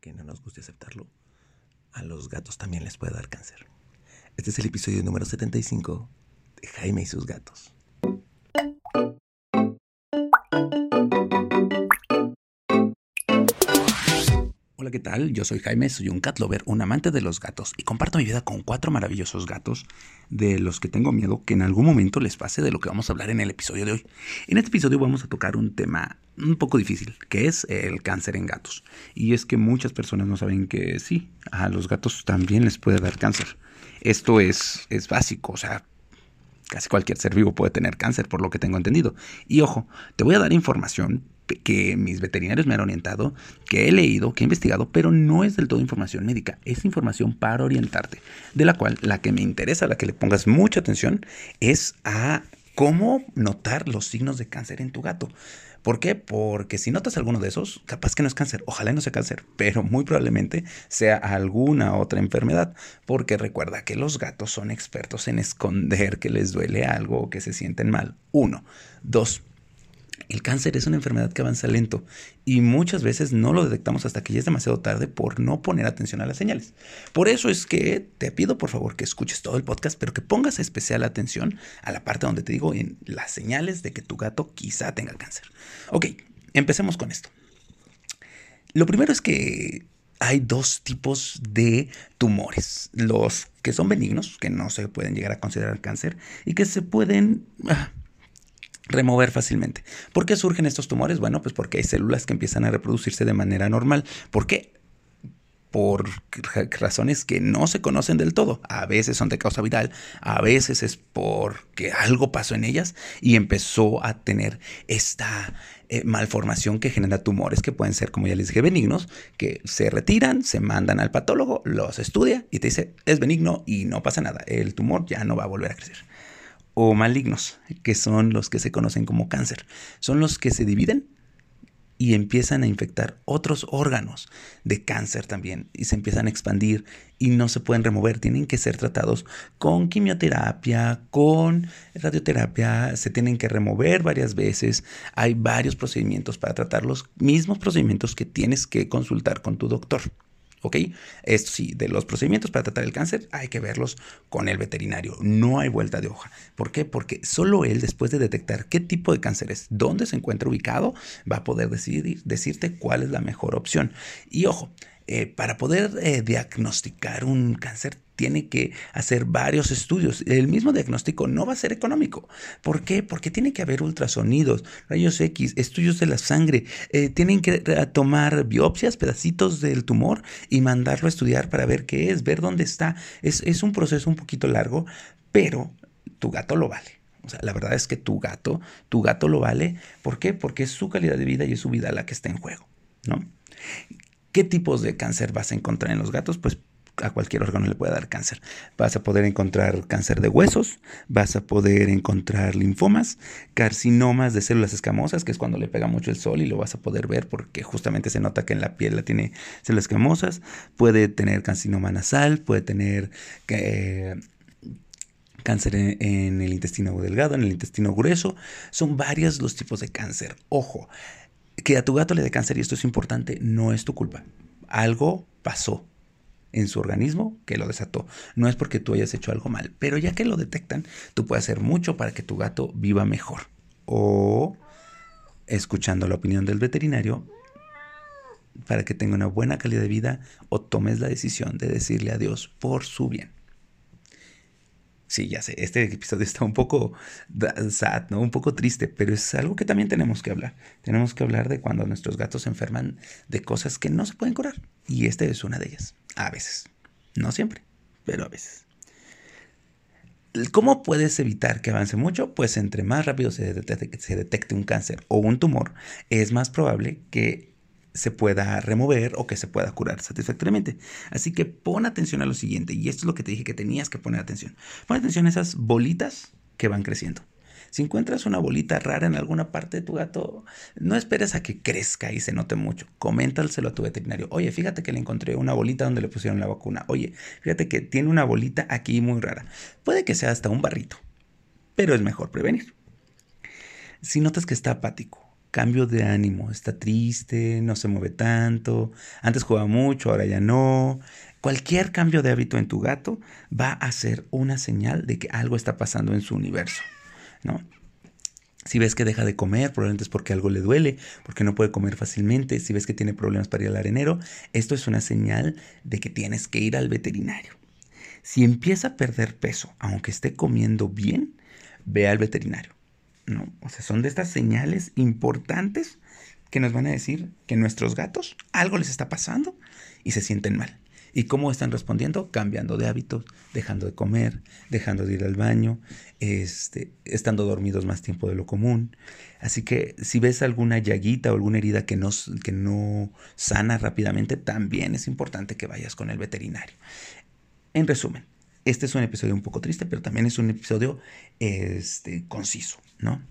aunque no nos guste aceptarlo, a los gatos también les puede dar cáncer. Este es el episodio número 75 de Jaime y sus gatos. Hola, ¿qué tal? Yo soy Jaime, soy un cat lover, un amante de los gatos y comparto mi vida con cuatro maravillosos gatos de los que tengo miedo que en algún momento les pase de lo que vamos a hablar en el episodio de hoy. En este episodio vamos a tocar un tema un poco difícil, que es el cáncer en gatos. Y es que muchas personas no saben que sí, a los gatos también les puede dar cáncer. Esto es, es básico, o sea, casi cualquier ser vivo puede tener cáncer, por lo que tengo entendido. Y ojo, te voy a dar información que mis veterinarios me han orientado, que he leído, que he investigado, pero no es del todo información médica, es información para orientarte, de la cual la que me interesa, la que le pongas mucha atención, es a cómo notar los signos de cáncer en tu gato. ¿Por qué? Porque si notas alguno de esos, capaz que no es cáncer, ojalá no sea cáncer, pero muy probablemente sea alguna otra enfermedad, porque recuerda que los gatos son expertos en esconder que les duele algo o que se sienten mal. Uno. Dos, el cáncer es una enfermedad que avanza lento y muchas veces no lo detectamos hasta que ya es demasiado tarde por no poner atención a las señales. Por eso es que te pido por favor que escuches todo el podcast, pero que pongas especial atención a la parte donde te digo en las señales de que tu gato quizá tenga cáncer. Ok, empecemos con esto. Lo primero es que hay dos tipos de tumores. Los que son benignos, que no se pueden llegar a considerar cáncer, y que se pueden ah, remover fácilmente. ¿Por qué surgen estos tumores? Bueno, pues porque hay células que empiezan a reproducirse de manera normal. ¿Por qué? por razones que no se conocen del todo. A veces son de causa viral, a veces es porque algo pasó en ellas y empezó a tener esta eh, malformación que genera tumores que pueden ser, como ya les dije, benignos, que se retiran, se mandan al patólogo, los estudia y te dice, es benigno y no pasa nada, el tumor ya no va a volver a crecer o malignos, que son los que se conocen como cáncer. Son los que se dividen y empiezan a infectar otros órganos de cáncer también y se empiezan a expandir y no se pueden remover, tienen que ser tratados con quimioterapia, con radioterapia, se tienen que remover varias veces, hay varios procedimientos para tratar los mismos procedimientos que tienes que consultar con tu doctor. ¿Ok? Esto sí, de los procedimientos para tratar el cáncer hay que verlos con el veterinario. No hay vuelta de hoja. ¿Por qué? Porque solo él, después de detectar qué tipo de cáncer es, dónde se encuentra ubicado, va a poder decidir, decirte cuál es la mejor opción. Y ojo, eh, para poder eh, diagnosticar un cáncer tiene que hacer varios estudios. El mismo diagnóstico no va a ser económico. ¿Por qué? Porque tiene que haber ultrasonidos, rayos X, estudios de la sangre. Eh, tienen que tomar biopsias, pedacitos del tumor y mandarlo a estudiar para ver qué es, ver dónde está. Es, es un proceso un poquito largo, pero tu gato lo vale. O sea, la verdad es que tu gato, tu gato lo vale. ¿Por qué? Porque es su calidad de vida y es su vida la que está en juego, ¿no? ¿Qué tipos de cáncer vas a encontrar en los gatos? Pues a cualquier órgano le puede dar cáncer. Vas a poder encontrar cáncer de huesos, vas a poder encontrar linfomas, carcinomas de células escamosas, que es cuando le pega mucho el sol y lo vas a poder ver porque justamente se nota que en la piel la tiene células escamosas. Puede tener carcinoma nasal, puede tener... Eh, cáncer en, el intestino delgado, en el intestino grueso. Son varios los tipos de cáncer. Ojo, que a tu gato le dé cáncer, y esto es importante, no es tu culpa. Algo pasó en su organismo que lo desató. No es porque tú hayas hecho algo mal, pero ya que lo detectan, tú puedes hacer mucho para que tu gato viva mejor. O escuchando la opinión del veterinario para que tenga una buena calidad de vida o tomes la decisión de decirle adiós por su bien. Sí, ya sé, este episodio está un poco sad, ¿no? Un poco triste, pero es algo que también tenemos que hablar. Tenemos que hablar de cuando nuestros gatos se enferman de cosas que no se pueden curar. Y esta es una de ellas. A veces. No siempre, pero a veces. ¿Cómo puedes evitar que avance mucho? Pues entre más rápido se detecte, se detecte un cáncer o un tumor, es más probable que se pueda remover o que se pueda curar satisfactoriamente. Así que pon atención a lo siguiente, y esto es lo que te dije que tenías que poner atención. Pon atención a esas bolitas que van creciendo. Si encuentras una bolita rara en alguna parte de tu gato, no esperes a que crezca y se note mucho. Coméntaselo a tu veterinario. Oye, fíjate que le encontré una bolita donde le pusieron la vacuna. Oye, fíjate que tiene una bolita aquí muy rara. Puede que sea hasta un barrito, pero es mejor prevenir. Si notas que está apático, cambio de ánimo, está triste, no se mueve tanto, antes jugaba mucho, ahora ya no. Cualquier cambio de hábito en tu gato va a ser una señal de que algo está pasando en su universo, ¿no? Si ves que deja de comer, probablemente es porque algo le duele, porque no puede comer fácilmente. Si ves que tiene problemas para ir al arenero, esto es una señal de que tienes que ir al veterinario. Si empieza a perder peso, aunque esté comiendo bien, ve al veterinario. ¿No? O sea, son de estas señales importantes que nos van a decir que nuestros gatos algo les está pasando y se sienten mal. ¿Y cómo están respondiendo? Cambiando de hábitos, dejando de comer, dejando de ir al baño, este, estando dormidos más tiempo de lo común. Así que si ves alguna llaguita o alguna herida que no, que no sana rápidamente, también es importante que vayas con el veterinario. En resumen, este es un episodio un poco triste, pero también es un episodio este, conciso, ¿no?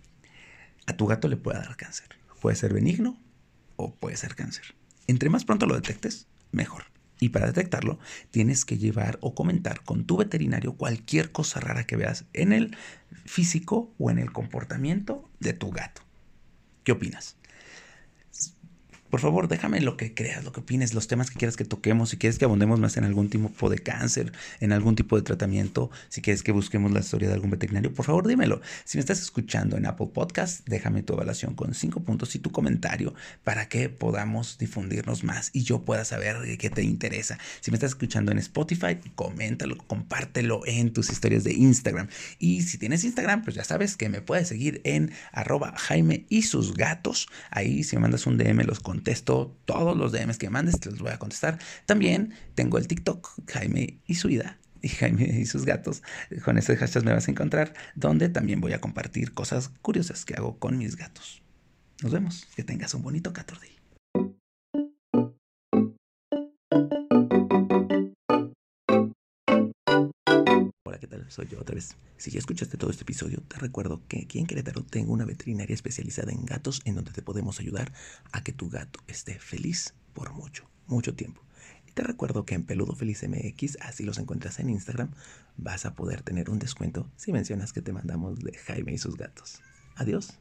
A tu gato le puede dar cáncer. Puede ser benigno o puede ser cáncer. Entre más pronto lo detectes, mejor. Y para detectarlo, tienes que llevar o comentar con tu veterinario cualquier cosa rara que veas en el físico o en el comportamiento de tu gato. ¿Qué opinas? Por favor, déjame lo que creas, lo que opines, los temas que quieras que toquemos, si quieres que abundemos más en algún tipo de cáncer, en algún tipo de tratamiento, si quieres que busquemos la historia de algún veterinario, por favor dímelo. Si me estás escuchando en Apple Podcast, déjame tu evaluación con cinco puntos y tu comentario para que podamos difundirnos más y yo pueda saber qué te interesa. Si me estás escuchando en Spotify, coméntalo, compártelo en tus historias de Instagram. Y si tienes Instagram, pues ya sabes que me puedes seguir en arroba Jaime y sus gatos. Ahí si me mandas un DM los con contesto todos los DMs que mandes, te los voy a contestar. También tengo el TikTok, Jaime y su vida. Y Jaime y sus gatos. Con ese hashtag me vas a encontrar, donde también voy a compartir cosas curiosas que hago con mis gatos. Nos vemos. Que tengas un bonito 14 tal? Soy yo otra vez. Si ya escuchaste todo este episodio, te recuerdo que aquí en Querétaro tengo una veterinaria especializada en gatos en donde te podemos ayudar a que tu gato esté feliz por mucho, mucho tiempo. Y te recuerdo que en Peludo Feliz MX, así los encuentras en Instagram, vas a poder tener un descuento si mencionas que te mandamos de Jaime y sus gatos. Adiós.